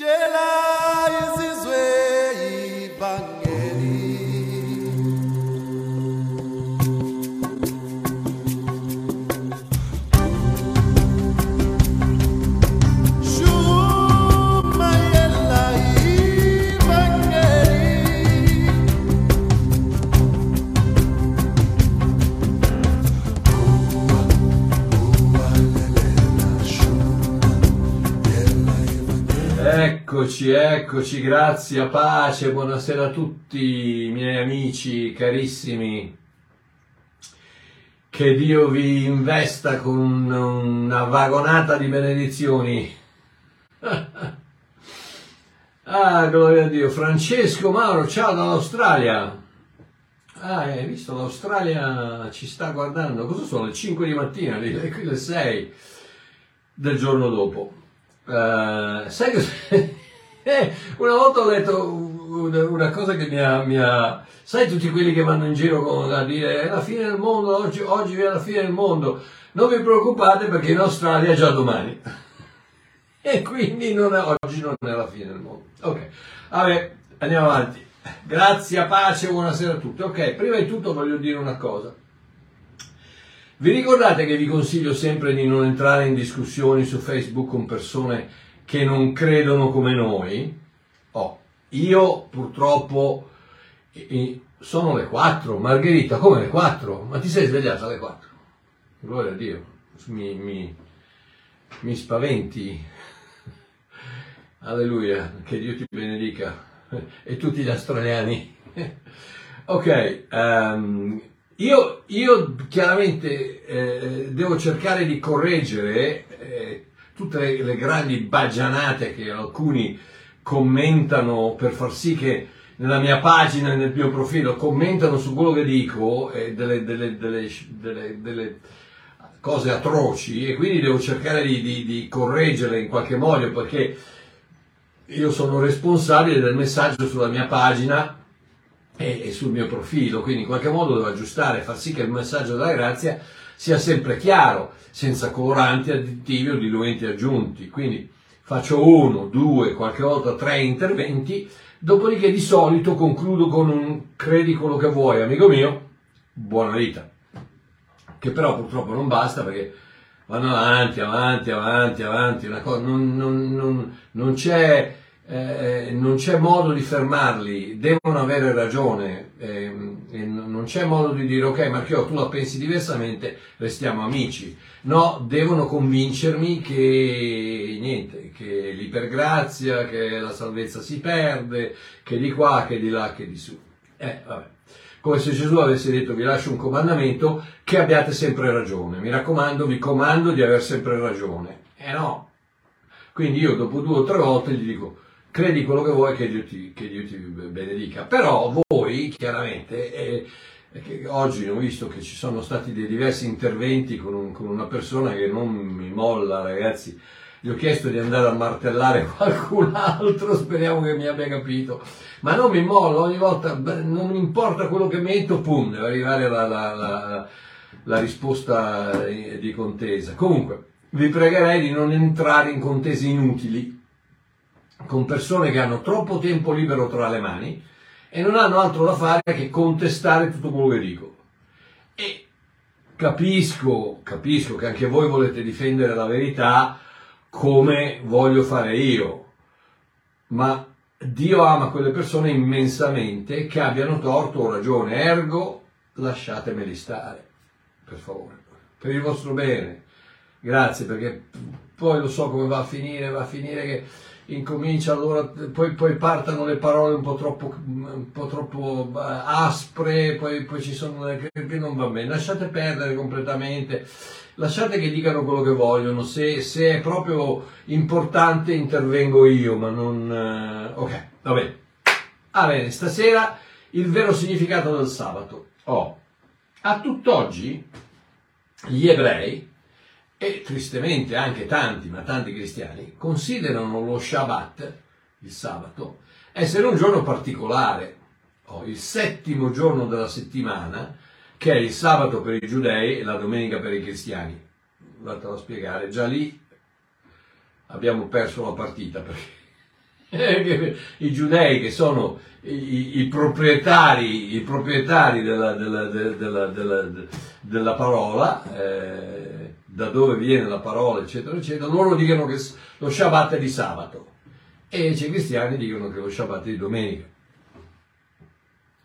Jedi is Eccoci, grazie, pace, buonasera a tutti miei amici carissimi. Che Dio vi investa con una vagonata di benedizioni. Ah, gloria a Dio. Francesco Mauro, ciao dall'Australia. Ah, hai visto, l'Australia ci sta guardando. Cosa sono? Le 5 di mattina, qui le 6 del giorno dopo. Eh, sai che eh, una volta ho letto una, una cosa che mi ha, mi ha- sai tutti quelli che vanno in giro a dire è la fine del mondo, oggi, oggi è la fine del mondo, non vi preoccupate perché in Australia è già domani e quindi non è- oggi non è la fine del mondo. Ok, vabbè, andiamo avanti. Grazie, pace, buonasera a tutti. Ok, prima di tutto voglio dire una cosa. Vi ricordate che vi consiglio sempre di non entrare in discussioni su Facebook con persone che non credono come noi? Oh, io purtroppo sono le 4, Margherita, come le 4? Ma ti sei svegliata alle 4? Gloria a Dio, mi, mi, mi spaventi. Alleluia, che Dio ti benedica e tutti gli australiani. ok, ehm, io, io chiaramente eh, devo cercare di correggere eh, tutte le, le grandi bagianate che alcuni commentano per far sì che nella mia pagina nel mio profilo commentano su quello che dico eh, delle, delle- delle- delle- delle cose atroci e quindi devo cercare di, di- di correggerle in qualche modo perché io sono responsabile del messaggio sulla mia pagina e, e sul mio profilo, quindi in qualche modo devo aggiustare, far sì che il messaggio della grazia sia sempre chiaro, senza coloranti, additivi o diluenti aggiunti. Quindi faccio uno, due, qualche volta tre interventi, dopodiché di solito concludo con un credi quello che vuoi, amico mio, buona vita. Che però purtroppo non basta perché vanno avanti, avanti, avanti, avanti, cosa, non, non- non- non c'è, eh, non c'è modo di fermarli, devono avere ragione, ehm, e n- non c'è modo di dire ok Marchio tu la pensi diversamente, restiamo amici. No, devono convincermi che niente, che l'ipergrazia, che la salvezza si perde, che di qua, che di là, che di su. Eh, vabbè. Come se Gesù avesse detto vi lascio un comandamento che abbiate sempre ragione. Mi raccomando, vi comando di aver sempre ragione. Eh no. Quindi io dopo due o tre volte gli dico credi quello che vuoi che Dio ti, che Dio ti benedica. Però voi chiaramente, eh, oggi ho visto che ci sono stati dei diversi interventi con, un- con una persona che non mi molla ragazzi. Gli ho chiesto di andare a martellare qualcun altro, speriamo che mi abbia capito. Ma non mi mollo, ogni volta non importa quello che metto, pum, deve arrivare la, la- la- la risposta eh, di contesa. Comunque, vi pregherei di non entrare in contese inutili con persone che hanno troppo tempo libero tra le mani e non hanno altro da fare che contestare tutto quello che dico. E capisco, capisco che anche voi volete difendere la verità come voglio fare io, ma Dio ama quelle persone immensamente che abbiano torto o ragione, ergo lasciatemeli stare, per favore, per il vostro bene. Grazie, perché poi lo so come va a finire, va a finire che incomincia allora, poi, poi partano le parole un po' troppo, un po' troppo eh, aspre, poi, poi ci sono che che non va bene, lasciate perdere completamente, lasciate che dicano quello che vogliono, se, se è proprio importante intervengo io, ma non... eh, ok, va bene. Ah bene, stasera il vero significato del sabato. Oh, a tutt'oggi gli ebrei e tristemente anche tanti, ma tanti cristiani, considerano lo Shabbat, il sabato, essere un giorno particolare, o il settimo giorno della settimana, che è il sabato per i giudei e la domenica per i cristiani. Vatelo a spiegare, già lì abbiamo perso la partita perché i giudei che sono i, i proprietari, i proprietari della, della, della, della, della parola, eh, da dove viene la parola, eccetera, eccetera, loro dicono che lo Shabbat è di sabato e i cristiani dicono che lo Shabbat è di domenica.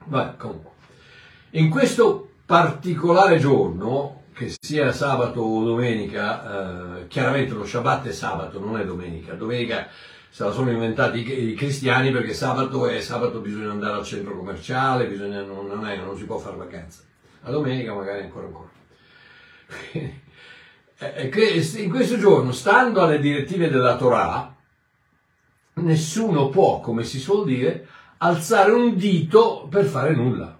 Beh, comunque. In questo particolare giorno, che sia sabato o domenica, eh, chiaramente lo Shabbat è sabato, non è domenica. Domenica se la sono inventati i, i cristiani perché sabato è sabato bisogna andare al centro commerciale, bisogna, non, non, è, non si può fare vacanza. La domenica magari ancora ancora. In questo giorno, stando alle direttive della Torah, nessuno può, come si suol dire, alzare un dito per fare nulla.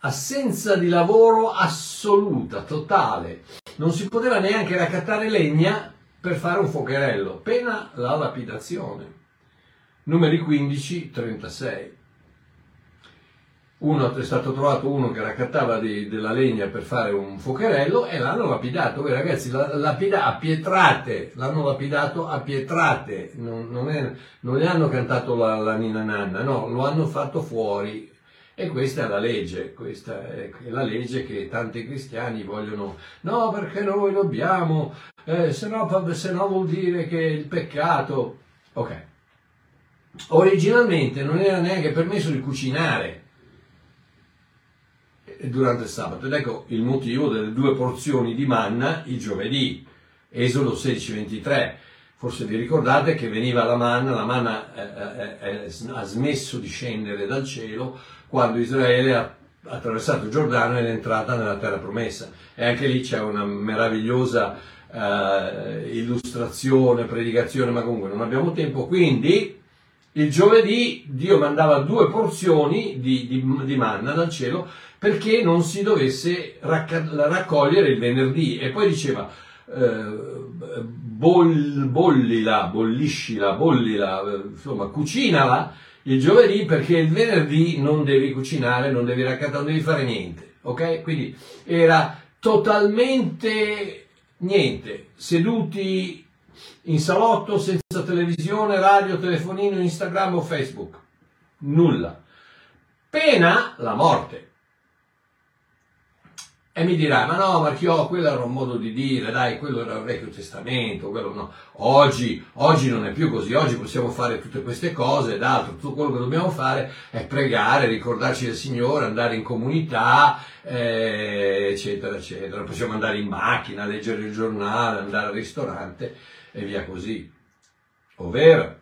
Assenza di lavoro assoluta, totale. Non si poteva neanche raccattare legna per fare un fuocherello, pena la lapidazione. Numeri 15, 36 uno è stato trovato uno che raccattava di, della legna per fare un fuocherello e l'hanno lapidato. Voi ragazzi, la, lapida, a pietrate, l'hanno lapidato a pietrate, non, non, è, non gli hanno cantato la, la nina nanna, no, lo hanno fatto fuori. E questa è la legge, questa è la legge che tanti cristiani vogliono, no perché noi dobbiamo, eh, se, no, se no vuol dire che il peccato... Ok. Originalmente non era neanche permesso di cucinare, durante il sabato. Ed ecco il motivo delle due porzioni di manna il giovedì. Esodo 16-23. Forse vi ricordate che veniva la manna, la manna eh, eh, eh, ha smesso di scendere dal cielo quando Israele ha attraversato il Giordano ed è entrata nella terra promessa. E anche lì c'è una meravigliosa eh, illustrazione, predicazione, ma comunque non abbiamo tempo. Quindi il giovedì Dio mandava due porzioni di, di, di manna dal cielo perché non si dovesse raccogliere il venerdì. E poi diceva, eh, boll, bollila, bolliscila, bollila, eh, insomma, cucinala il giovedì perché il venerdì non devi cucinare, non devi raccattare, non devi fare niente. Ok? Quindi era totalmente niente, seduti in salotto senza televisione, radio, telefonino, Instagram o Facebook. Nulla. Pena la morte. E mi dirà, ma no, Marchiò, quello era un modo di dire, dai, quello era il Vecchio Testamento, quello no. Oggi, oggi non è più così, oggi possiamo fare tutte queste cose ed altro, tutto quello che dobbiamo fare è pregare, ricordarci del Signore, andare in comunità, eh, eccetera, eccetera. Possiamo andare in macchina, leggere il giornale, andare al ristorante e via così. Ovvero,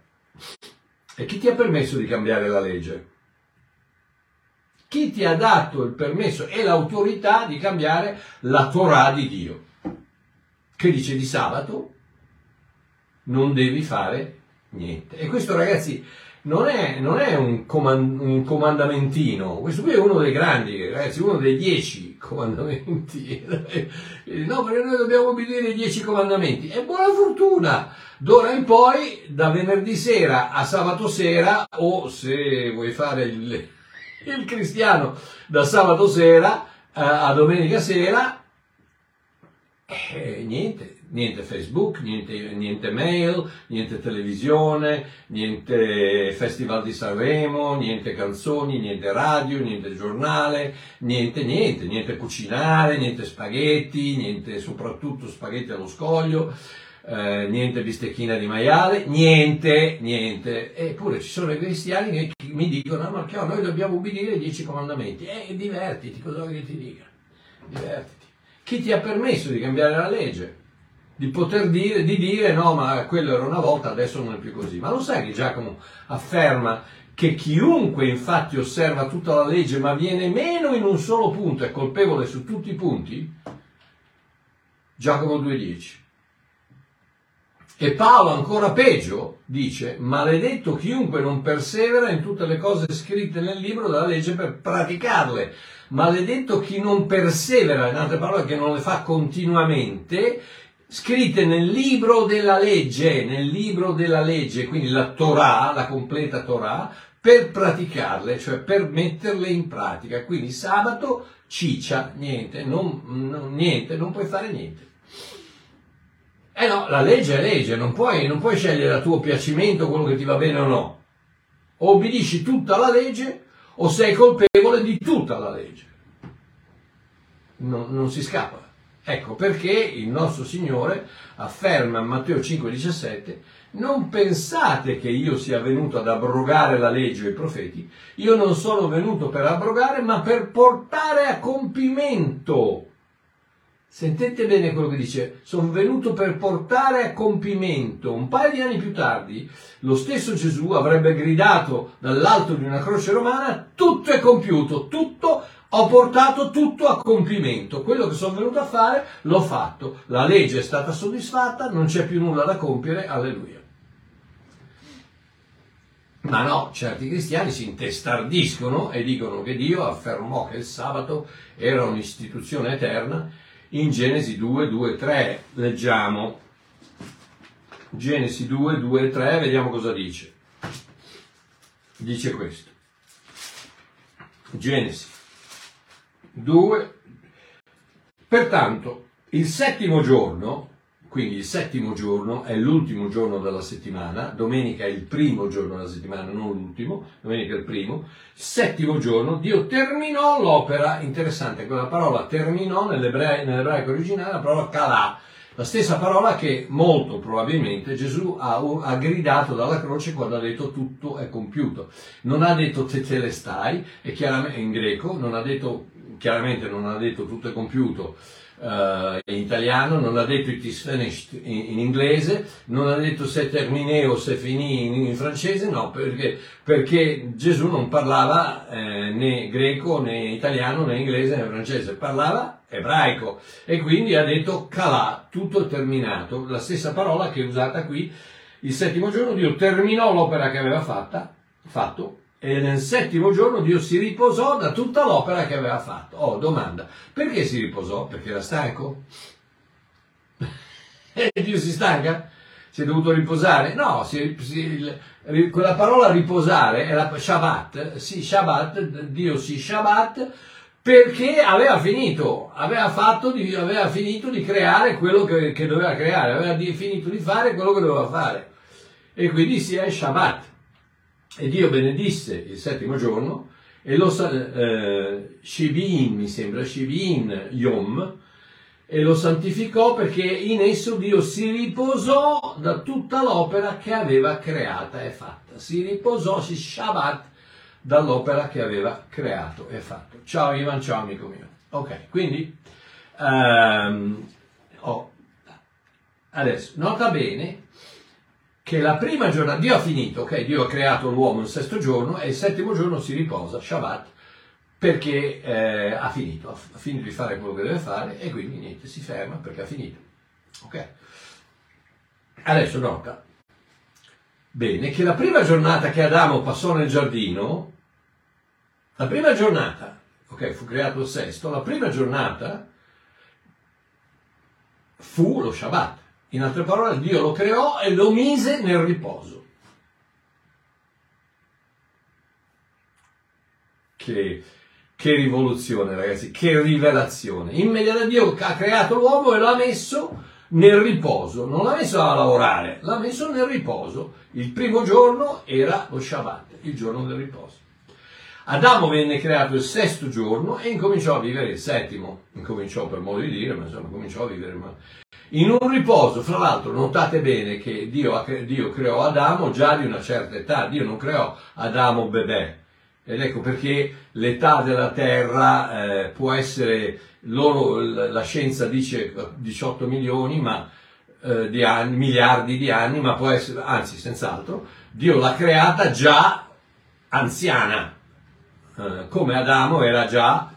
e chi ti ha permesso di cambiare la legge? chi ti ha dato il permesso e l'autorità di cambiare la Torah di Dio, che dice di sabato non devi fare niente. E questo ragazzi non è, non è un, comand- un, comandamentino, questo qui è uno dei grandi, ragazzi, uno dei dieci comandamenti. no, perché noi dobbiamo obbedire ai dieci comandamenti. E buona fortuna! D'ora in poi, da venerdì sera a sabato sera, o se vuoi fare il il cristiano da sabato sera eh, a domenica sera, eh, niente, niente Facebook, niente, niente, mail, niente televisione, niente festival di Sanremo, niente canzoni, niente radio, niente giornale, niente, niente, niente cucinare, niente spaghetti, niente soprattutto spaghetti allo scoglio eh, niente bistecchina di maiale, niente, niente. Eppure ci sono i cristiani che mi dicono, no, Marchio, noi dobbiamo ubbidire i dieci comandamenti. E eh, divertiti, cosa vuoi che ti dica? Divertiti. Chi ti ha permesso di cambiare la legge? Di poter dire, di dire, no, ma quello era una volta, adesso non è più così. Ma lo sai che Giacomo afferma che chiunque infatti osserva tutta la legge ma viene meno in un solo punto è colpevole su tutti i punti? Giacomo 2.10. E Paolo ancora peggio dice, maledetto chiunque non persevera in tutte le cose scritte nel libro della legge per praticarle. Maledetto chi non persevera, in altre parole che non le fa continuamente, scritte nel libro della legge, nel libro della legge, quindi la Torah, la completa Torah, per praticarle, cioè per metterle in pratica. Quindi sabato ciccia, niente, non, non, niente, non puoi fare niente. Eh no, la legge è legge, non puoi, non puoi scegliere a tuo piacimento quello che ti va bene o no. O obbedisci tutta la legge o sei colpevole di tutta la legge. Non, non si scappa. Ecco perché il nostro Signore afferma in Matteo 5,17 non pensate che io sia venuto ad abrogare la legge e i profeti, io non sono venuto per abrogare ma per portare a compimento. Sentete bene quello che dice, sono venuto per portare a compimento. Un paio di anni più tardi, lo stesso Gesù avrebbe gridato dall'alto di una croce romana, tutto è compiuto, tutto, ho portato tutto a compimento. Quello che sono venuto a fare, l'ho fatto. La legge è stata soddisfatta, non c'è più nulla da compiere, alleluia. Ma no, certi cristiani si intestardiscono e dicono che Dio affermò che il sabato era un'istituzione eterna. In Genesi 2, 2, 3 leggiamo. Genesi 2, 2, 3, vediamo cosa dice. Dice questo. Genesi 2. Pertanto, il settimo giorno quindi il settimo giorno è l'ultimo giorno della settimana, domenica è il primo giorno della settimana, non l'ultimo, domenica è il primo. Settimo giorno Dio terminò l'opera, interessante, quella parola terminò nell'ebraico originale, la parola calà, la stessa parola che molto probabilmente Gesù ha, ha, gridato dalla croce quando ha detto tutto è compiuto. Non ha detto tetelestai, e chiaramente in greco, non ha detto, chiaramente non ha detto tutto è compiuto, uh, in italiano, non ha detto it is finished in, in, inglese, non ha detto se terminé o se finì in, in francese, no, perché, perché, Gesù non parlava eh, né greco né italiano né inglese né francese, parlava ebraico. E quindi ha detto calà, tutto è terminato, la stessa parola che è usata qui, il settimo giorno Dio terminò l'opera che aveva fatta, fatto e nel settimo giorno Dio si riposò da tutta l'opera che aveva fatto. Oh, domanda, perché si riposò? Perché era stanco? e Dio si stanca? Si è dovuto riposare? No, si, si, quella parola riposare era Shabbat, sì, Shabbat, Dio si Shabbat, perché aveva finito, aveva, fatto di, aveva finito di creare quello che, che doveva creare, aveva di, finito di fare quello che doveva fare. E quindi si è Shabbat. E Dio benedisse il settimo giorno e lo eh, Shivin, mi sembra, Shivin Yom, e lo santificò perché in esso Dio si riposò da tutta l'opera che aveva creata e fatta. Si riposò, si Shabbat dall'opera che aveva creato e fatto. Ciao Ivan, ciao amico mio. Ok, quindi um, oh, adesso nota bene che la prima giornata, Dio ha finito, ok? Dio ha creato l'uomo il sesto giorno e il settimo giorno si riposa, Shabbat, perché eh, ha finito, ha finito di fare quello che deve fare e quindi niente, si ferma perché ha finito. Ok? Adesso nota, bene, che la prima giornata che Adamo passò nel giardino, la prima giornata, ok, fu creato il sesto, la prima giornata fu lo Shabbat. In altre parole, Dio lo creò e lo mise nel riposo. Che, che rivoluzione, ragazzi, che rivelazione. Immediatamente Dio ha creato l'uomo e l'ha messo nel riposo, non l'ha messo a lavorare, l'ha messo nel riposo. Il primo giorno era lo Shabbat, il giorno del riposo. Adamo venne creato il sesto giorno e incominciò a vivere il settimo. Incominciò per modo di dire, ma insomma cominciò a vivere in un riposo, fra l'altro notate bene che Dio, Dio, creò Adamo già di una certa età, Dio non creò Adamo bebè. Ed ecco perché l'età della terra eh, può essere, loro, la scienza dice 18 milioni ma, eh, di anni, miliardi di anni, ma può essere, anzi senz'altro, Dio l'ha creata già anziana, eh, come Adamo era già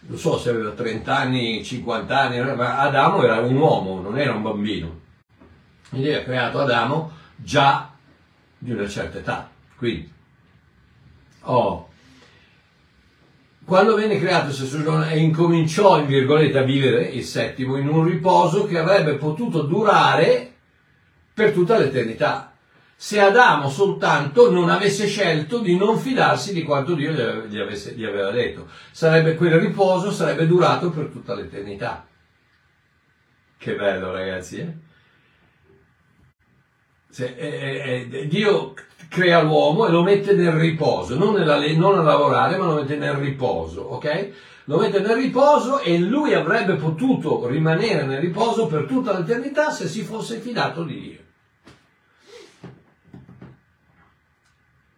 non so se aveva 30 anni, 50 anni, ma Adamo era un uomo, non era un bambino. Quindi ha creato Adamo già di una certa età. Quindi, oh, quando venne creato il sesto giorno e incominciò, in virgolette, a vivere il settimo in un riposo che avrebbe potuto durare per tutta l'eternità se Adamo soltanto non avesse scelto di non fidarsi di quanto Dio gli, avesse, gli aveva detto. Sarebbe, quel riposo sarebbe durato per tutta l'eternità. Che bello ragazzi, eh? Se- eh, eh, Dio crea l'uomo e lo mette nel riposo, non, nella non a lavorare, ma lo mette nel riposo, ok? Lo mette nel riposo e lui avrebbe potuto rimanere nel riposo per tutta l'eternità se si fosse fidato di Dio.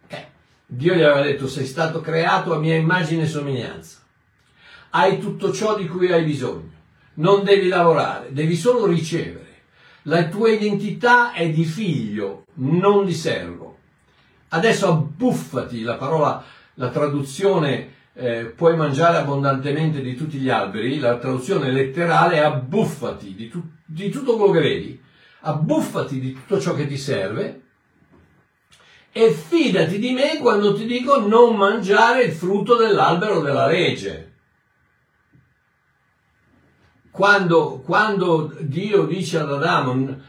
Eh, Dio gli aveva detto sei stato creato a mia immagine e somiglianza, hai tutto ciò di cui hai bisogno, non devi lavorare, devi solo ricevere. La tua identità è di figlio, non di servo. Adesso abbuffati, la parola, la traduzione eh, puoi mangiare abbondantemente di tutti gli alberi, la traduzione letterale è abbuffati di, tu- di tutto quello che vedi, abbuffati di tutto ciò che ti serve e fidati di me quando ti dico non mangiare il frutto dell'albero della legge. Quando, quando Dio dice ad Adamo "N-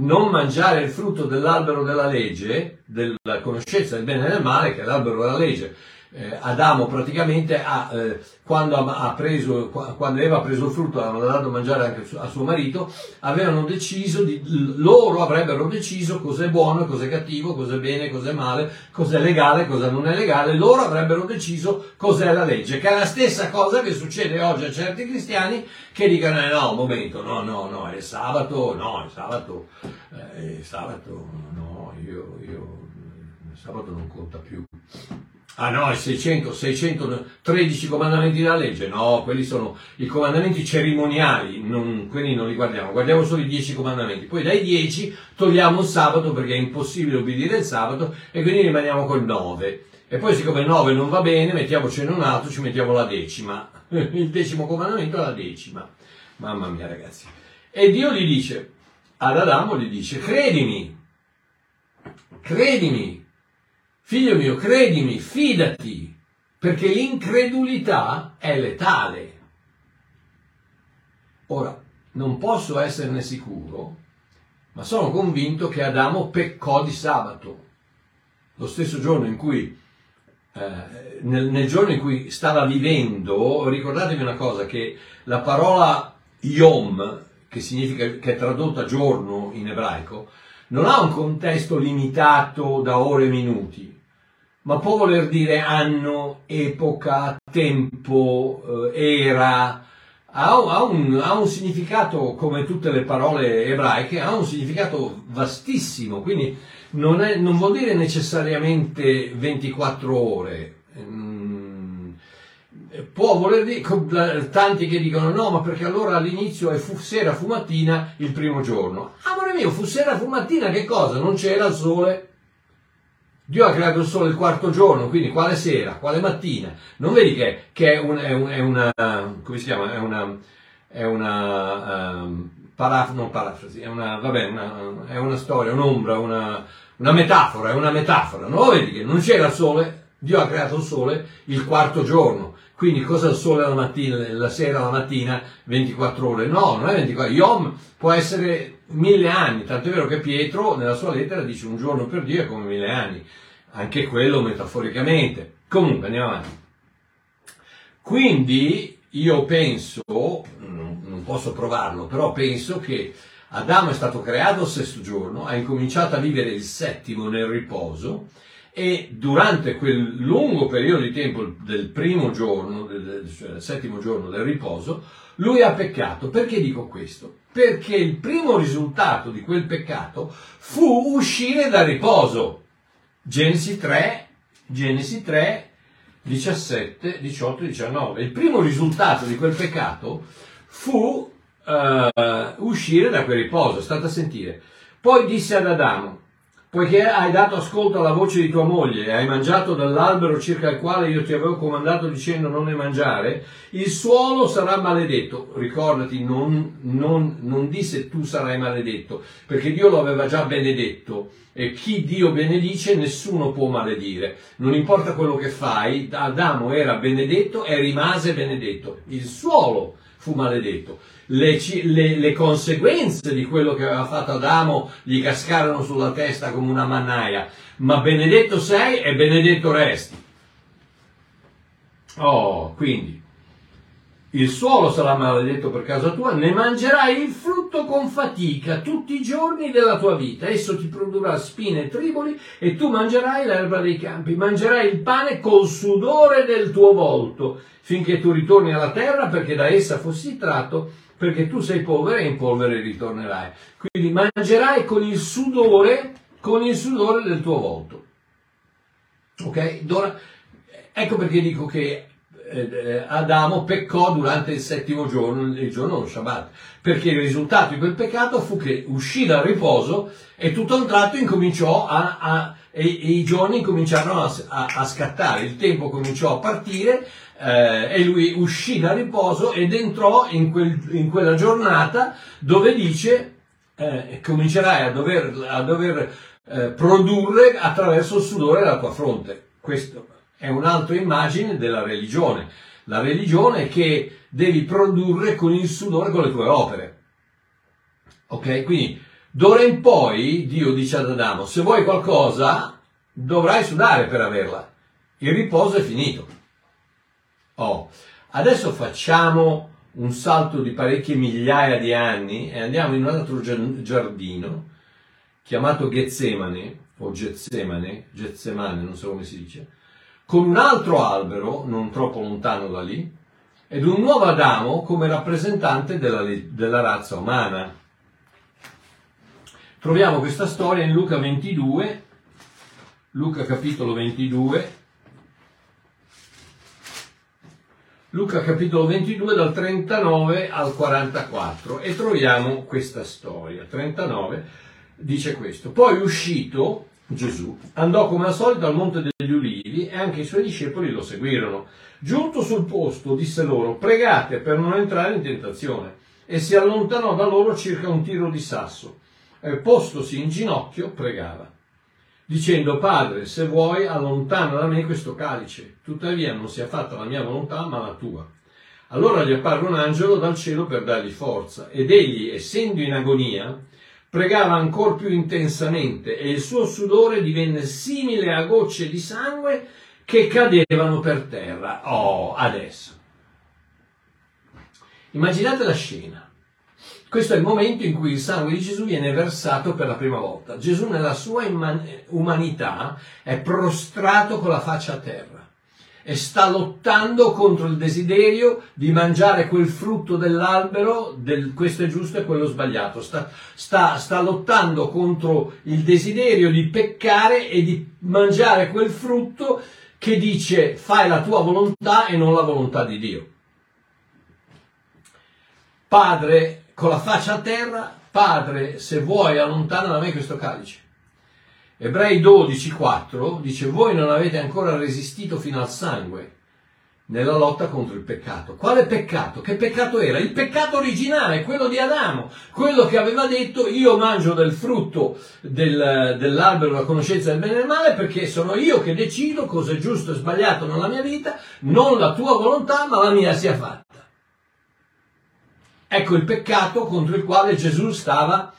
non mangiare il frutto dell'albero della legge, della conoscenza del bene e del male, che è l'albero della legge, eh, Adamo praticamente ha, eh, quando, ha preso, qua- quando Eva ha preso il frutto, l'hanno dato a mangiare anche a suo marito, avevano deciso, di, loro avrebbero deciso cos'è buono, cos'è cattivo, cos'è bene, cos'è male, cos'è legale, cosa non è legale, loro avrebbero deciso cos'è la legge, che è la stessa cosa che succede oggi a certi cristiani che dicono eh, no, un momento, no, no, no, è sabato, no, è sabato, eh, è sabato, no, io, io, sabato non conta più. Ah no, i 600, 613 comandamenti della legge? No, quelli sono i comandamenti cerimoniali, non- quelli non li guardiamo, guardiamo solo i 10 comandamenti. Poi dai 10 togliamo il sabato perché è impossibile obbedire il sabato e quindi rimaniamo col 9. E poi siccome il 9 non va bene, mettiamocene un altro, ci mettiamo la decima. Il decimo comandamento è la decima. Mamma mia ragazzi. E Dio gli dice, ad Adamo gli dice, credimi, credimi, Figlio mio, credimi, fidati, perché l'incredulità è letale. Ora, non posso esserne sicuro, ma sono convinto che Adamo peccò di sabato. Lo stesso giorno in cui, eh, nel, nel giorno in cui stava vivendo, ricordatevi una cosa, che la parola Yom, che significa, che è tradotta giorno in ebraico, non ha un contesto limitato da ore e minuti, ma può voler dire anno, epoca, tempo, eh, era, ha, un, ha un significato, come tutte le parole ebraiche, ha un significato vastissimo, quindi non, è- non vuol dire necessariamente 24 ore. Mm, Può voler dire, tanti che dicono no, ma perché allora all'inizio è fu sera, fu mattina il primo giorno. Amore mio, fu sera, fu mattina che cosa? Non c'era il sole? Dio ha creato il sole il quarto giorno, quindi quale sera, quale mattina? Non vedi che, che è, un- è un- è una, come si chiama? È una, è una ehm, paraf- non parafrasi, è una, vabbè, una- è una storia, un'ombra, una, una metafora, è una metafora. Lo vedi che non c'era il sole? Dio ha creato il sole il quarto giorno. Quindi cosa il sole la mattina, la sera, la mattina, 24 ore? No, non è 24. Yom può essere mille anni, tanto è vero che Pietro nella sua lettera dice un giorno per Dio è come mille anni. Anche quello metaforicamente. Comunque andiamo avanti. Quindi io penso, non, posso provarlo, però penso che Adamo è stato creato il sesto giorno, ha incominciato a vivere il settimo nel riposo e durante quel lungo periodo di tempo del primo giorno, del- cioè del settimo giorno del riposo, lui ha peccato. Perché dico questo? Perché il primo risultato di quel peccato fu uscire dal riposo. Genesi 3, Genesi 3, 17, 18 19. Il primo risultato di quel peccato fu eh, uscire da quel riposo. State a sentire. Poi disse ad Adamo, poiché hai dato ascolto alla voce di tua moglie e hai mangiato dall'albero circa il quale io ti avevo comandato dicendo non ne mangiare, il suolo sarà maledetto. Ricordati, non, non, non disse tu sarai maledetto, perché Dio lo aveva già benedetto e chi Dio benedice nessuno può maledire. Non importa quello che fai, Adamo era benedetto e rimase benedetto. Il suolo fu maledetto. Le, le- le conseguenze di quello che aveva fatto Adamo gli cascarono sulla testa come una mannaia, ma benedetto sei e benedetto resti. Oh, quindi, il suolo sarà maledetto per causa tua, ne mangerai il frutto con fatica tutti i giorni della tua vita. Esso ti produrrà spine e triboli e tu mangerai l'erba dei campi. Mangerai il pane col sudore del tuo volto finché tu ritorni alla terra perché da essa fossi tratto, perché tu sei polvere e in polvere ritornerai. Quindi mangerai con il sudore, con il sudore del tuo volto. Ok? Ecco perché dico che Adamo peccò durante il settimo giorno, il giorno dello Shabbat, perché il risultato di quel peccato fu che uscì dal riposo e tutto a un tratto incominciò a, a e, e, i giorni cominciarono a, a, a, scattare, il tempo cominciò a partire eh, e lui uscì dal riposo ed entrò in, quel, in quella giornata dove dice eh, comincerai a dover, a dover eh, produrre attraverso il sudore della tua fronte. Questo è un'altra immagine della religione. La religione che devi produrre con il sudore con le tue opere. Ok? Quindi, d'ora in poi, Dio dice ad Adamo, se vuoi qualcosa, dovrai sudare per averla. Il riposo è finito. Oh, adesso facciamo un salto di parecchie migliaia di anni e andiamo in un altro giardino chiamato Getsemane, o Getsemane, Getsemane, non so come si dice, con un altro albero, non troppo lontano da lì, ed un nuovo Adamo come rappresentante della, della razza umana. Troviamo questa storia in Luca 22, Luca capitolo 22, Luca capitolo 22 dal 39 al 44 e troviamo questa storia. 39 dice questo. Poi uscito Gesù. Andò come al solito al monte degli ulivi e anche i suoi discepoli lo seguirono. Giunto sul posto disse loro pregate per non entrare in tentazione. E si allontanò da loro circa un tiro di sasso. E postosi in ginocchio pregava. Dicendo Padre, se vuoi, allontana da me questo calice, tuttavia non sia fatta la mia volontà, ma la tua. Allora gli apparve un angelo dal cielo per dargli forza, ed egli, essendo in agonia, pregava ancor più intensamente, e il suo sudore divenne simile a gocce di sangue che cadevano per terra. Oh, adesso. Immaginate la scena. Questo è il momento in cui il sangue di Gesù viene versato per la prima volta. Gesù nella sua umanità è prostrato con la faccia a terra e sta lottando contro il desiderio di mangiare quel frutto dell'albero, del questo è giusto e quello sbagliato. Sta, sta, sta lottando contro il desiderio di peccare e di mangiare quel frutto che dice fai la tua volontà e non la volontà di Dio. Padre, con la faccia a terra, Padre, se vuoi allontana da me questo calice. Ebrei 12, 4 dice, voi non avete ancora resistito fino al sangue nella lotta contro il peccato. Quale peccato? Che peccato era? Il peccato originale, quello di Adamo, quello che aveva detto io mangio del frutto del, dell'albero della conoscenza del bene e del male perché sono io che decido cosa è giusto e sbagliato nella mia vita, non la tua volontà ma la mia sia fatta. Ecco il peccato contro il quale Gesù stava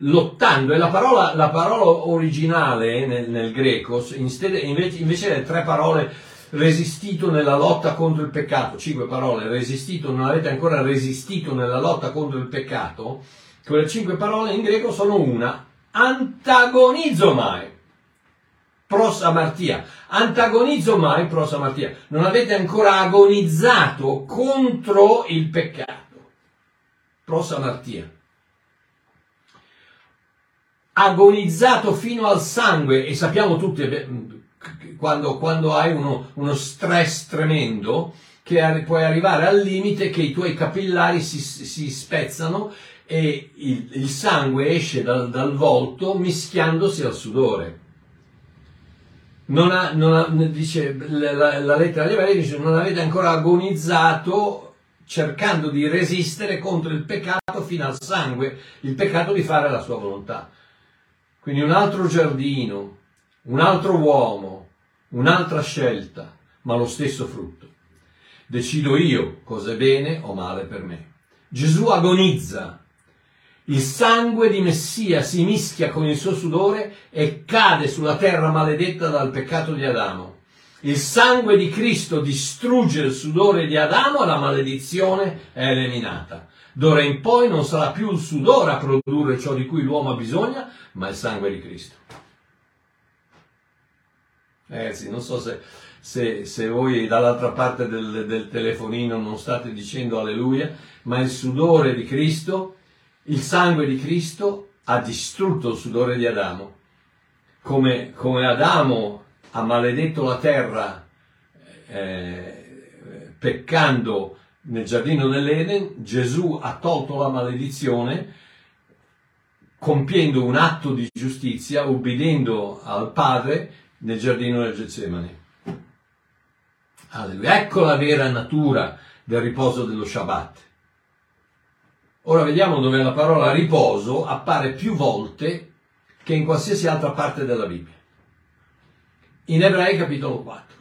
lottando. E la parola, la parola originale nel, nel greco, invece, invece delle tre parole resistito nella lotta contro il peccato, cinque parole, resistito, non avete ancora resistito nella lotta contro il peccato, quelle cinque parole in greco sono una, antagonizzo mai, prosamartia, antagonizzo mai, prosamartia, non avete ancora agonizzato contro il peccato prosamartia. Agonizzato fino al sangue, e sappiamo tutti quando, quando hai uno, uno, stress tremendo, che puoi arrivare al limite che i tuoi capillari si, si spezzano e il, il sangue esce dal, dal, volto mischiandosi al sudore. Non ha, non ha, dice, la, la lettera agli ebrei dice non avete ancora agonizzato cercando di resistere contro il peccato fino al sangue, il peccato di fare la sua volontà. Quindi un altro giardino, un altro uomo, un'altra scelta, ma lo stesso frutto. Decido io cosa è bene o male per me. Gesù agonizza. Il sangue di Messia si mischia con il suo sudore e cade sulla terra maledetta dal peccato di Adamo. Il sangue di Cristo distrugge il sudore di Adamo e la maledizione è eliminata. D'ora in poi non sarà più il sudore a produrre ciò di cui l'uomo ha bisogno, ma il sangue di Cristo. Ragazzi, non so se, se, se voi dall'altra parte del, del telefonino non state dicendo alleluia, ma il sudore di Cristo, il sangue di Cristo ha distrutto il sudore di Adamo. Come, come Adamo ha maledetto la terra eh, peccando nel giardino dell'Eden, Gesù ha tolto la maledizione compiendo un atto di giustizia, ubbidendo al Padre nel giardino del Getsemani. Alleluia. Ecco la vera natura del riposo dello Shabbat. Ora vediamo dove la parola riposo appare più volte che in qualsiasi altra parte della Bibbia. In Ebrei capitolo 4.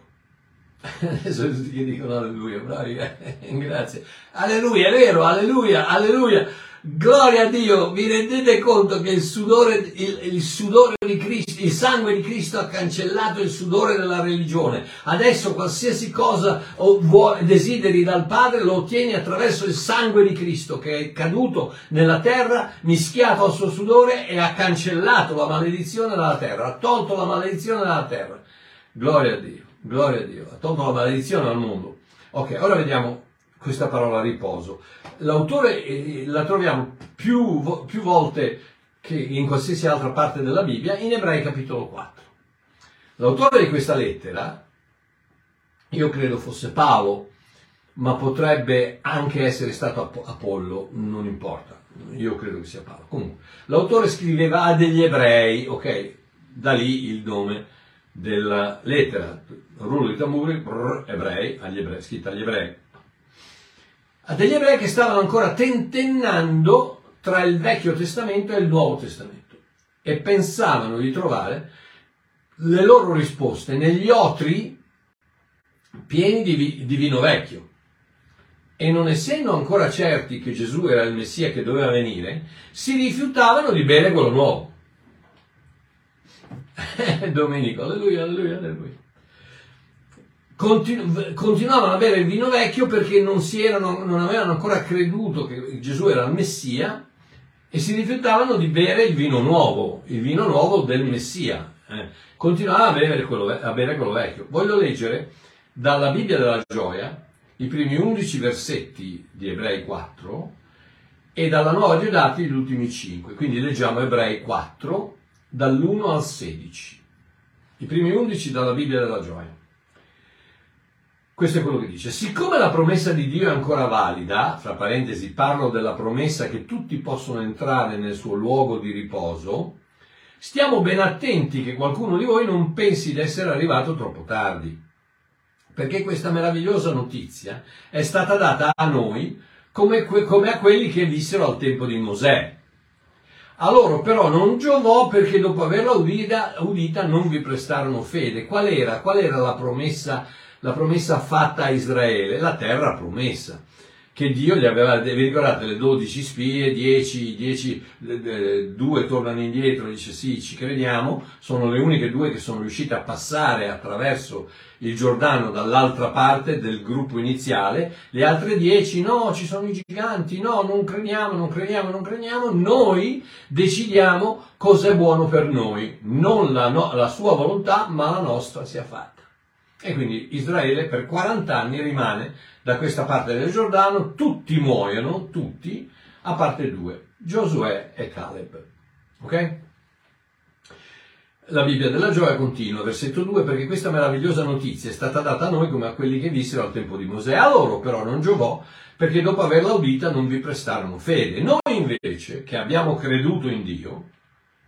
Adesso tutti che dicono alleluia, bravi, eh? grazie. Alleluia, è vero, alleluia, alleluia. Gloria a Dio, vi rendete conto che il sudore, il, il sudore di Cristo, il sangue di Cristo ha cancellato il sudore della religione. Adesso qualsiasi cosa desideri dal Padre lo ottieni attraverso il sangue di Cristo che è caduto nella terra, mischiato al suo sudore e ha cancellato la maledizione dalla terra, ha tolto la maledizione dalla terra. Gloria a Dio, gloria a Dio, ha tolto la maledizione al mondo. Ok, ora vediamo questa parola riposo. L'autore eh, la troviamo più, più volte che in qualsiasi altra parte della Bibbia in Ebrei capitolo 4. L'autore di questa lettera, io credo fosse Paolo, ma potrebbe anche essere stato Apollo, non importa, io credo che sia Paolo. Comunque, l'autore scriveva a degli ebrei, ok, da lì il nome della lettera, rullo di tamburi, brr, ebrei, agli ebrei, scritta agli ebrei a degli ebrei che stavano ancora tentennando tra il Vecchio Testamento e il Nuovo Testamento e pensavano di trovare le loro risposte negli otri pieni di, di vino vecchio. E non essendo ancora certi che Gesù era il Messia che doveva venire, si rifiutavano di bere quello nuovo. Domenico, alleluia, alleluia, alleluia continu- continuavano a bere il vino vecchio perché non, erano, non avevano ancora creduto che Gesù era il Messia e si rifiutavano di bere il vino nuovo, il vino nuovo del Messia. Eh. Continuavano a bere, quello, a bere quello vecchio. Voglio leggere dalla Bibbia della Gioia i primi 11 versetti di Ebrei 4 e dalla Nuova Diodati gli ultimi 5. Quindi leggiamo Ebrei 4 dall'1 al 16. I primi 11 dalla Bibbia della Gioia. Questo è quello che dice. Siccome la promessa di Dio è ancora valida, fra parentesi parlo della promessa che tutti possono entrare nel suo luogo di riposo, stiamo ben attenti che qualcuno di voi non pensi di essere arrivato troppo tardi. Perché questa meravigliosa notizia è stata data a noi come, come a quelli che vissero al tempo di Mosè. A loro però non giovò perché dopo averla udita, udita non vi prestarono fede. Qual era? Qual era la promessa la promessa fatta a Israele, la terra promessa, che Dio gli aveva, vi ricordate le 12 spie, 10, 10, 2 tornano indietro, dice sì, ci crediamo, sono le uniche due che sono riuscite a passare attraverso il Giordano dall'altra parte del gruppo iniziale, le altre 10 no, ci sono i giganti, no, non crediamo, non crediamo, non crediamo, noi decidiamo cosa è buono per noi, non la, no, la sua volontà, ma la nostra sia fatta. E quindi Israele per 40 anni rimane da questa parte del Giordano, tutti muoiono, tutti, a parte due, Giosuè e Caleb. Ok? La Bibbia della gioia continua, versetto 2, perché questa meravigliosa notizia è stata data a noi come a quelli che vissero al tempo di Mosè. A loro però non giovò, perché dopo averla udita non vi prestarono fede. Noi invece, che abbiamo creduto in Dio,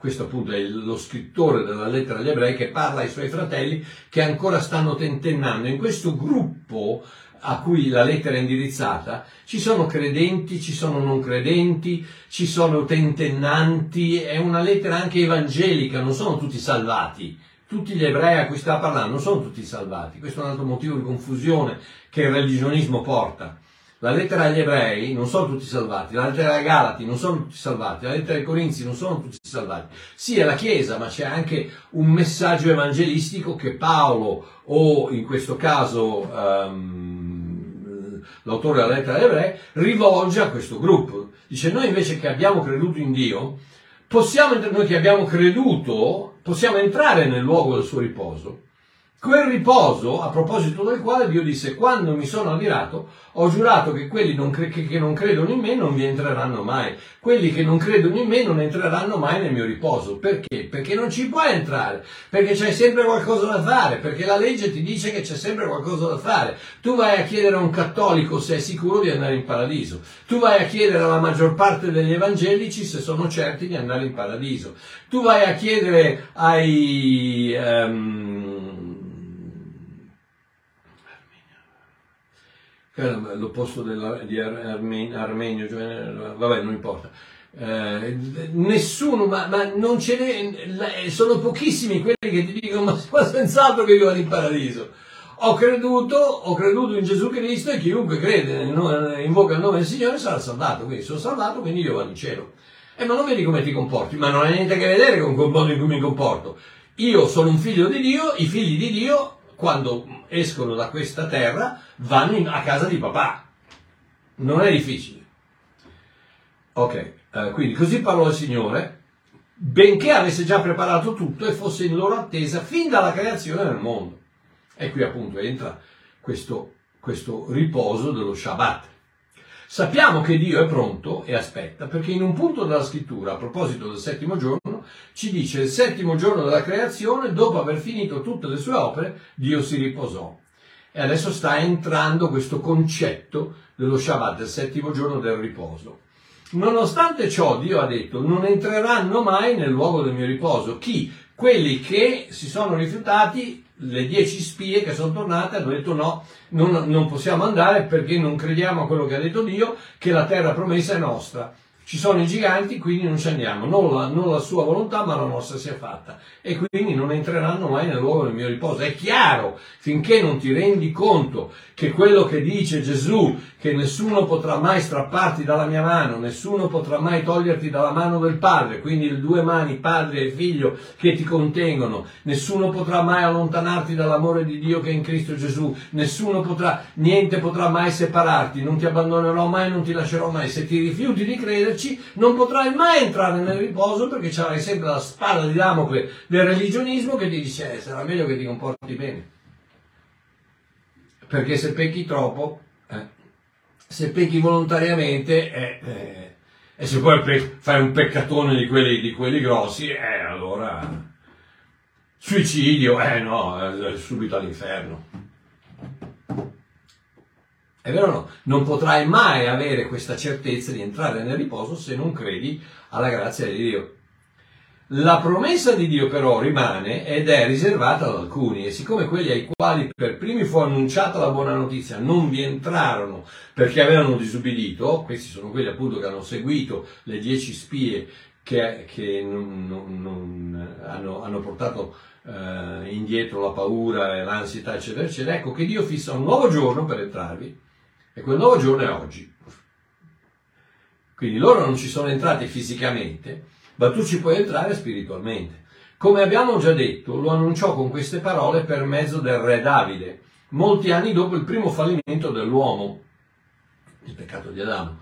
questo appunto è lo scrittore della lettera agli ebrei che parla ai suoi fratelli che ancora stanno tentennando. In questo gruppo a cui la lettera è indirizzata ci sono credenti, ci sono non credenti, ci sono tentennanti, è una lettera anche evangelica, non sono tutti salvati. Tutti gli ebrei a cui sta parlando non sono tutti salvati. Questo è un altro motivo di confusione che il religionismo porta. La lettera agli ebrei non sono tutti salvati, la lettera ai Galati non sono tutti salvati, la lettera ai Corinzi non sono tutti salvati. Sì, è la Chiesa, ma c'è anche un messaggio evangelistico che Paolo o in questo caso ehm, l'autore della lettera agli ebrei rivolge a questo gruppo. Dice noi invece che abbiamo creduto in Dio, possiamo, noi che abbiamo creduto, possiamo entrare nel luogo del suo riposo. Quel riposo, a proposito del quale Dio disse, quando mi sono ammirato, ho giurato che quelli non cre- che, non credono in me non vi entreranno mai. Quelli che non credono in me non entreranno mai nel mio riposo. Perché? Perché non ci puoi entrare, perché c'è sempre qualcosa da fare, perché la legge ti dice che c'è sempre qualcosa da fare. Tu vai a chiedere a un cattolico se è sicuro di andare in paradiso. Tu vai a chiedere alla maggior parte degli evangelici se sono certi di andare in paradiso. Tu vai a chiedere ai... ehm, che era l'opposto della, di Ar- Armen- Armenio, cioè, vabbè, non importa. Eh, nessuno, ma, ma non ce n'è, la- sono pochissimi quelli che ti dicono, ma, ma senz'altro che vado in paradiso. Ho creduto, ho creduto in Gesù Cristo e chiunque crede, invoca il nome del Signore sarà salvato, quindi sono salvato, quindi io vado in cielo. Eh, ma non vedi come ti comporti, ma non ha niente a che vedere con il modo in cui mi comporto. Io sono un figlio di Dio, i figli di Dio, quando escono da questa terra, vanno in- a casa di papà. Non è difficile. Ok, eh, quindi così parlò il Signore, benché avesse già preparato tutto e fosse in loro attesa fin dalla creazione del mondo. E qui appunto entra questo, questo riposo dello Shabbat. Sappiamo che Dio è pronto e aspetta, perché in un punto della scrittura, a proposito del settimo giorno, ci dice il settimo giorno della creazione, dopo aver finito tutte le sue opere, Dio si riposò. E adesso sta entrando questo concetto dello Shabbat, del settimo giorno del riposo. Nonostante ciò, Dio ha detto, non entreranno mai nel luogo del mio riposo. Chi? Quelli che si sono rifiutati, le dieci spie che sono tornate, hanno detto no, non, non possiamo andare perché non crediamo a quello che ha detto Dio, che la terra promessa è nostra. Ci sono i giganti, quindi non ci andiamo. Non la, non la sua volontà, ma la nostra sia fatta. E quindi non entreranno mai nel luogo del mio riposo. È chiaro, finché non ti rendi conto che quello che dice Gesù, che nessuno potrà mai strapparti dalla mia mano, nessuno potrà mai toglierti dalla mano del Padre, quindi le due mani, Padre e Figlio, che ti contengono, nessuno potrà mai allontanarti dall'amore di Dio che è in Cristo Gesù, nessuno potrà, niente potrà mai separarti, non ti abbandonerò mai, non ti lascerò mai. Se ti rifiuti di crederci, non potrai mai entrare nel riposo perché c'avrai sempre la spada di Damocle del religionismo che ti dice eh, sarà meglio che ti comporti bene. Perché se pecchi troppo, eh, se pecchi volontariamente, eh, eh, e se poi pe- fai un peccatone di quelli, di quelli grossi, eh, allora suicidio, eh no, eh, subito all'inferno. È vero o no? Non potrai mai avere questa certezza di entrare nel riposo se non credi alla grazia di Dio. La promessa di Dio però rimane ed è riservata ad alcuni e siccome quelli ai quali per primi fu annunciata la buona notizia non vi entrarono perché avevano disubbidito, questi sono quelli appunto che hanno seguito le dieci spie che, che non, non- non- hanno, hanno portato eh, indietro la paura e l'ansietà eccetera eccetera, ecco che Dio fissa un nuovo giorno per entrarvi e quel nuovo giorno è oggi. Quindi loro non ci sono entrati fisicamente, ma tu ci puoi entrare spiritualmente. Come abbiamo già detto, lo annunciò con queste parole per mezzo del re Davide, molti anni dopo il primo fallimento dell'uomo, il peccato di Adamo.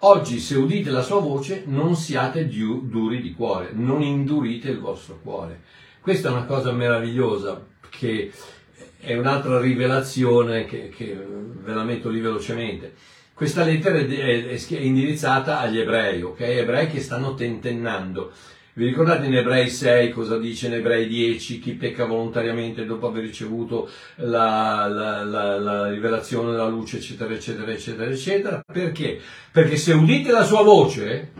Oggi, se udite la sua voce, non siate duri di cuore, non indurite il vostro cuore. Questa è una cosa meravigliosa che è un'altra rivelazione che, che ve la metto lì velocemente. Questa lettera è, è- è indirizzata agli ebrei, ok? Ebrei che stanno tentennando. Vi ricordate in Ebrei 6 cosa dice in Ebrei 10? Chi pecca volontariamente dopo aver ricevuto la, la- la- la rivelazione della luce, eccetera, eccetera, eccetera, eccetera. Perché? Perché se udite la sua voce,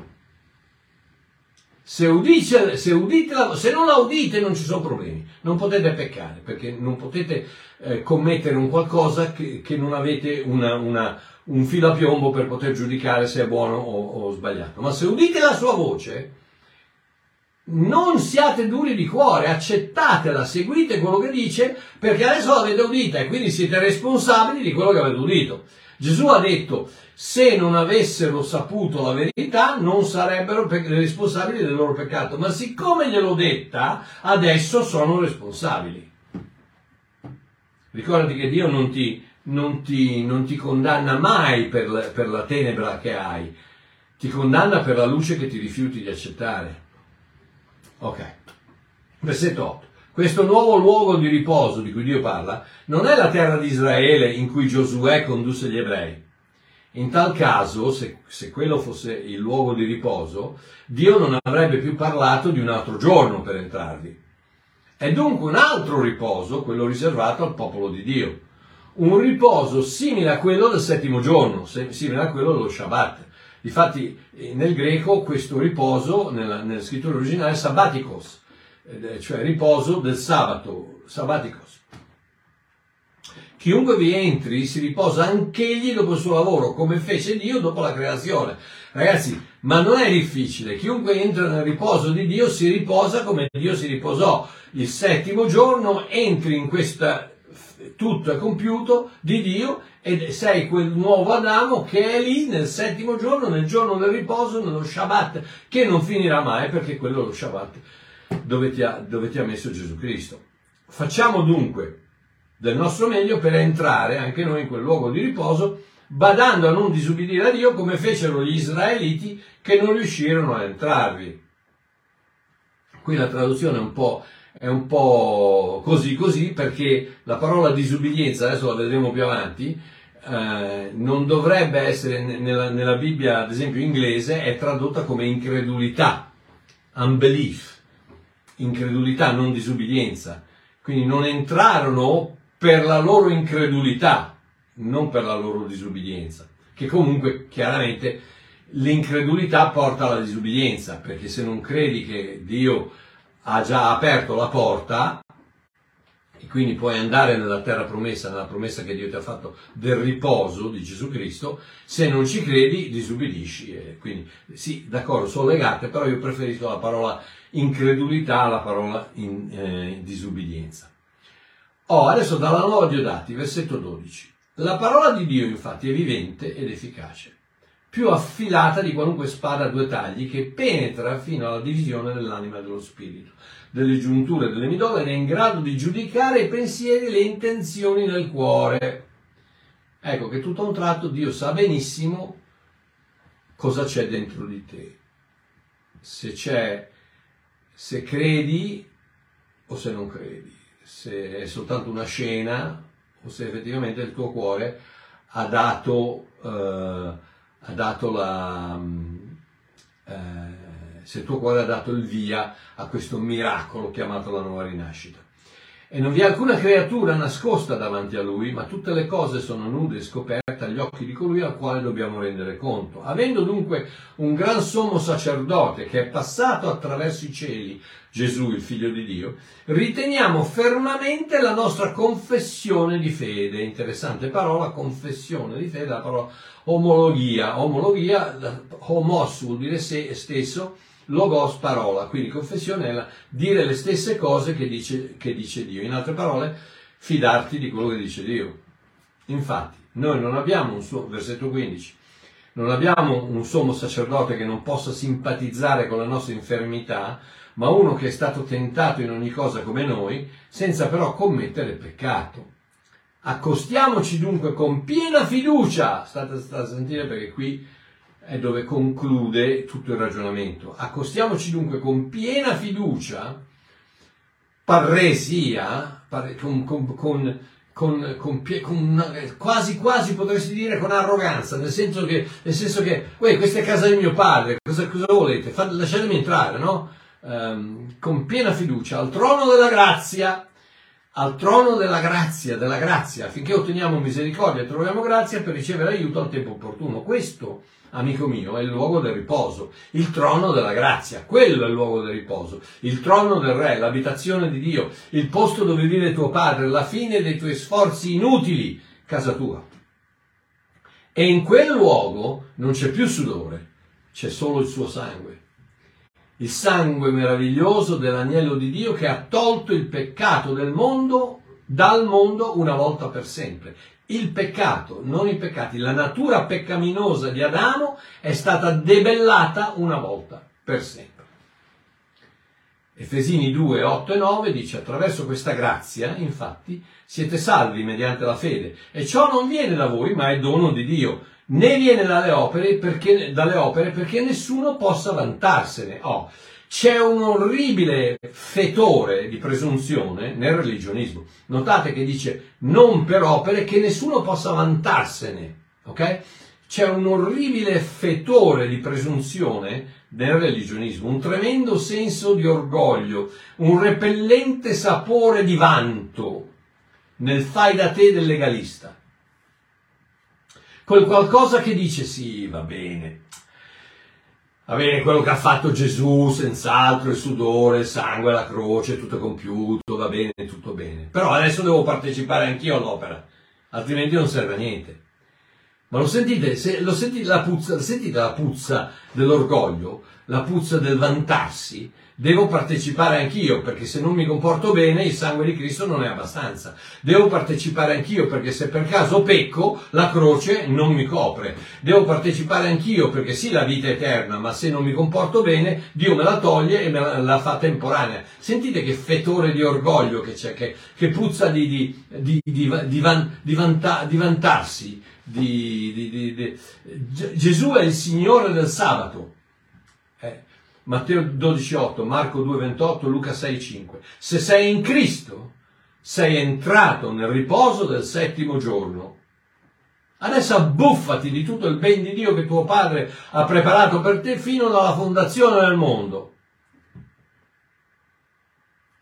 se, udite, se, udite la- se non la udite non ci sono problemi, non potete peccare, perché non potete eh, commettere un qualcosa che, che non avete una- una- un filo a piombo per poter giudicare se è buono o, o sbagliato. Ma se udite la sua voce, non siate duri di cuore, accettatela, seguite quello che dice, perché adesso l'avete udita e quindi siete responsabili di quello che avete udito. Gesù ha detto, se non avessero saputo la verità, non sarebbero responsabili del loro peccato, ma siccome gliel'ho detta, adesso sono responsabili. Ricordati che Dio non ti, non ti, non ti condanna mai per la, per la tenebra che hai, ti condanna per la luce che ti rifiuti di accettare. Ok. Versetto 8. Questo nuovo luogo di riposo di cui Dio parla non è la terra di Israele in cui Giosuè condusse gli ebrei. In tal caso, se, se, quello fosse il luogo di riposo, Dio non avrebbe più parlato di un altro giorno per entrarvi. È dunque un altro riposo, quello riservato al popolo di Dio. Un riposo simile a quello del settimo giorno, simile a quello dello Shabbat. Difatti nel greco questo riposo, nella, nella scrittura originale, è sabbaticos, cioè riposo del sabato, sabbaticos. Chiunque vi entri si riposa anch'egli dopo il suo lavoro, come fece Dio dopo la creazione. Ragazzi, ma non è difficile. Chiunque entra nel riposo di Dio si riposa come Dio si riposò. Il settimo giorno entri in questa tutto è compiuto di Dio ed sei quel nuovo Adamo che è lì nel settimo giorno, nel giorno del riposo, nello Shabbat, che non finirà mai perché quello è lo Shabbat dove ti ha, dove ti ha messo Gesù Cristo. Facciamo dunque del nostro meglio per entrare anche noi in quel luogo di riposo, badando a non disubbidire a Dio come fecero gli israeliti che non riuscirono a entrarvi. Qui la traduzione è un po' è un po' così così perché la parola disubbidienza, adesso la vedremo più avanti, eh, non dovrebbe essere nella, nella, Bibbia, ad esempio inglese, è tradotta come incredulità, unbelief, incredulità, non disubbidienza. Quindi non entrarono per la loro incredulità, non per la loro disubbidienza, che comunque chiaramente l'incredulità porta alla disubbidienza, perché se non credi che Dio ha già aperto la porta e quindi puoi andare nella terra promessa, nella promessa che Dio ti ha fatto del riposo di Gesù Cristo, se non ci credi disubbidisci. Quindi sì, d'accordo, sono legate, però io preferisco la parola incredulità alla parola in, eh, disubbidienza. Oh, adesso dalla nuova Diodati, versetto 12. La parola di Dio infatti è vivente ed efficace più affilata di qualunque spada a due tagli che penetra fino alla divisione dell'anima e dello spirito, delle giunture e delle midole ed è in grado di giudicare i pensieri e le intenzioni del cuore. Ecco che tutto a un tratto Dio sa benissimo cosa c'è dentro di te. Se c'è, se credi o se non credi, se è soltanto una scena o se effettivamente il tuo cuore ha dato... Eh, ha dato la, mm, eh, se il tuo cuore ha dato il via a questo miracolo chiamato la nuova rinascita. E non vi è alcuna creatura nascosta davanti a lui, ma tutte le cose sono nude e scoperte agli occhi di colui al quale dobbiamo rendere conto. Avendo dunque un gran sommo sacerdote che è passato attraverso i cieli, Gesù, il figlio di Dio, riteniamo fermamente la nostra confessione di fede. Interessante parola, confessione di fede, la parola omologia. Omologia, homos vuol dire se stesso, logos parola, quindi confessione è la, dire le stesse cose che dice, che dice Dio. In altre parole, fidarti di quello che dice Dio. Infatti, noi non abbiamo un suo, versetto 15, non abbiamo un sommo sacerdote che non possa simpatizzare con la nostra infermità, ma uno che è stato tentato in ogni cosa come noi, senza però commettere peccato. Accostiamoci dunque con piena fiducia, state, state a sentire perché qui è dove conclude tutto il ragionamento. Accostiamoci dunque con piena fiducia, parresia, con, con, con, con, con quasi quasi potresti dire con arroganza, nel senso che, nel senso che questa è casa di mio padre, cosa, cosa volete? Fate, lasciatemi entrare, no? Um, con piena fiducia al trono della grazia, al trono della grazia, della grazia, affinché otteniamo misericordia e troviamo grazia per ricevere aiuto al tempo opportuno. Questo amico mio, è il luogo del riposo, il trono della grazia, quello è il luogo del riposo, il trono del re, l'abitazione di Dio, il posto dove vive tuo padre, la fine dei tuoi sforzi inutili, casa tua. E in quel luogo non c'è più sudore, c'è solo il suo sangue. il sangue meraviglioso dell'agnello di Dio che ha tolto il peccato del mondo dal mondo una volta per sempre. Il peccato, non i peccati, la natura peccaminosa di Adamo è stata debellata una volta per sempre. Efesini 2, 8 e 9 dice attraverso questa grazia, infatti, siete salvi mediante la fede e ciò non viene da voi ma è dono di Dio, né viene dalle opere perché, dalle opere perché nessuno possa vantarsene. Oh, c'è un orribile fetore di presunzione nel religionismo. Notate che dice non per opere che nessuno possa vantarsene, ok? C'è un orribile fetore di presunzione nel religionismo, un tremendo senso di orgoglio, un repellente sapore di vanto nel fai da te del legalista. Quel qualcosa che dice sì, va bene, va bene quello che ha fatto Gesù, senz'altro, il sudore, il sangue, la croce, tutto compiuto, va bene, tutto bene. Però adesso devo partecipare anch'io all'opera, altrimenti non serve a niente. Ma lo sentite, se, lo sentite, la puzza, sentite la puzza dell'orgoglio, la puzza del vantarsi? Devo partecipare anch'io perché se non mi comporto bene il sangue di Cristo non è abbastanza. Devo partecipare anch'io perché se per caso pecco la croce non mi copre. Devo partecipare anch'io perché sì la vita è eterna ma se non mi comporto bene Dio me la toglie e me la, fa temporanea. Sentite che fetore di orgoglio che c'è, che, che puzza di, di, di, di, van, vanta, vantarsi Gesù è il Signore del sabato. Matteo 12,8, Marco 2,28, Luca 6,5. Se sei in Cristo, sei entrato nel riposo del settimo giorno. Adesso abbuffati di tutto il ben di Dio che tuo Padre ha preparato per te fino alla fondazione del mondo.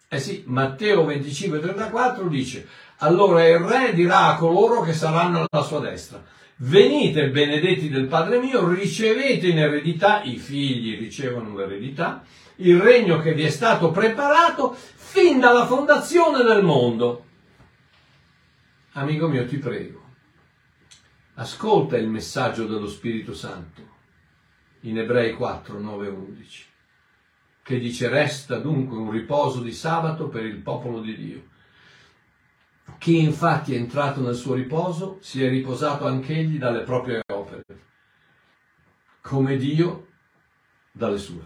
Eh sì, Matteo 25,34 dice, allora il re dirà a coloro che saranno alla sua destra, venite benedetti del Padre mio, ricevete in eredità, i figli ricevono l'eredità, il regno che vi è stato preparato fin dalla fondazione del mondo. Amico mio, ti prego, ascolta il messaggio dello Spirito Santo in Ebrei 4, 9, 11 che dice resta dunque un riposo di sabato per il popolo di Dio. Chi infatti è entrato nel suo riposo si è riposato anch'egli dalle proprie opere, come Dio dalle sue.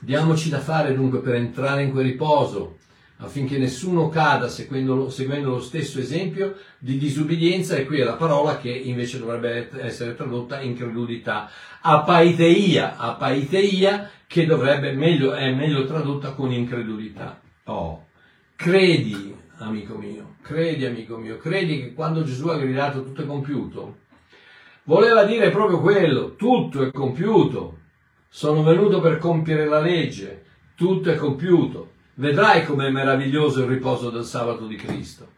Diamoci da fare dunque per entrare in quel riposo, affinché nessuno cada seguendo, seguendo lo stesso esempio di disubbidienza, e qui è la parola che invece dovrebbe essere tradotta incredulità, apaiteia, apaiteia che dovrebbe meglio, è meglio tradotta con incredulità. Oh, credi, amico mio, credi, amico mio, credi che quando Gesù ha gridato tutto è compiuto, voleva dire proprio quello, tutto è compiuto, sono venuto per compiere la legge, tutto è compiuto. Vedrai com'è meraviglioso il riposo del sabato di Cristo.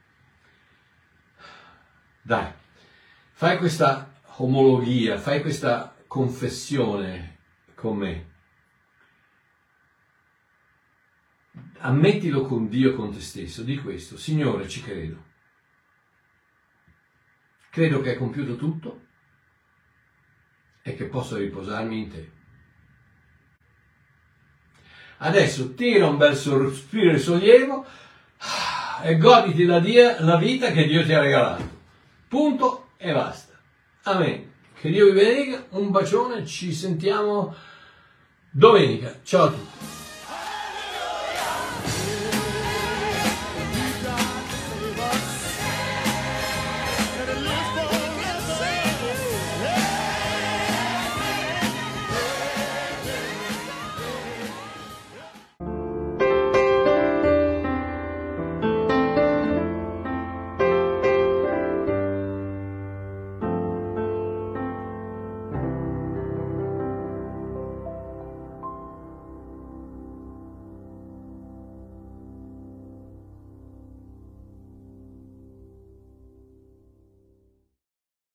Dai, fai questa omologia, fai questa confessione con me. Ammettilo con Dio con te stesso. Di questo, Signore, ci credo. Credo che hai compiuto tutto e che posso riposarmi in te. Adesso tira un bel sospiro di sollievo e goditi la, dia, la vita che Dio ti ha regalato. Punto e basta. Amen. Che Dio vi benedica, un bacione, ci sentiamo domenica. Ciao a tutti.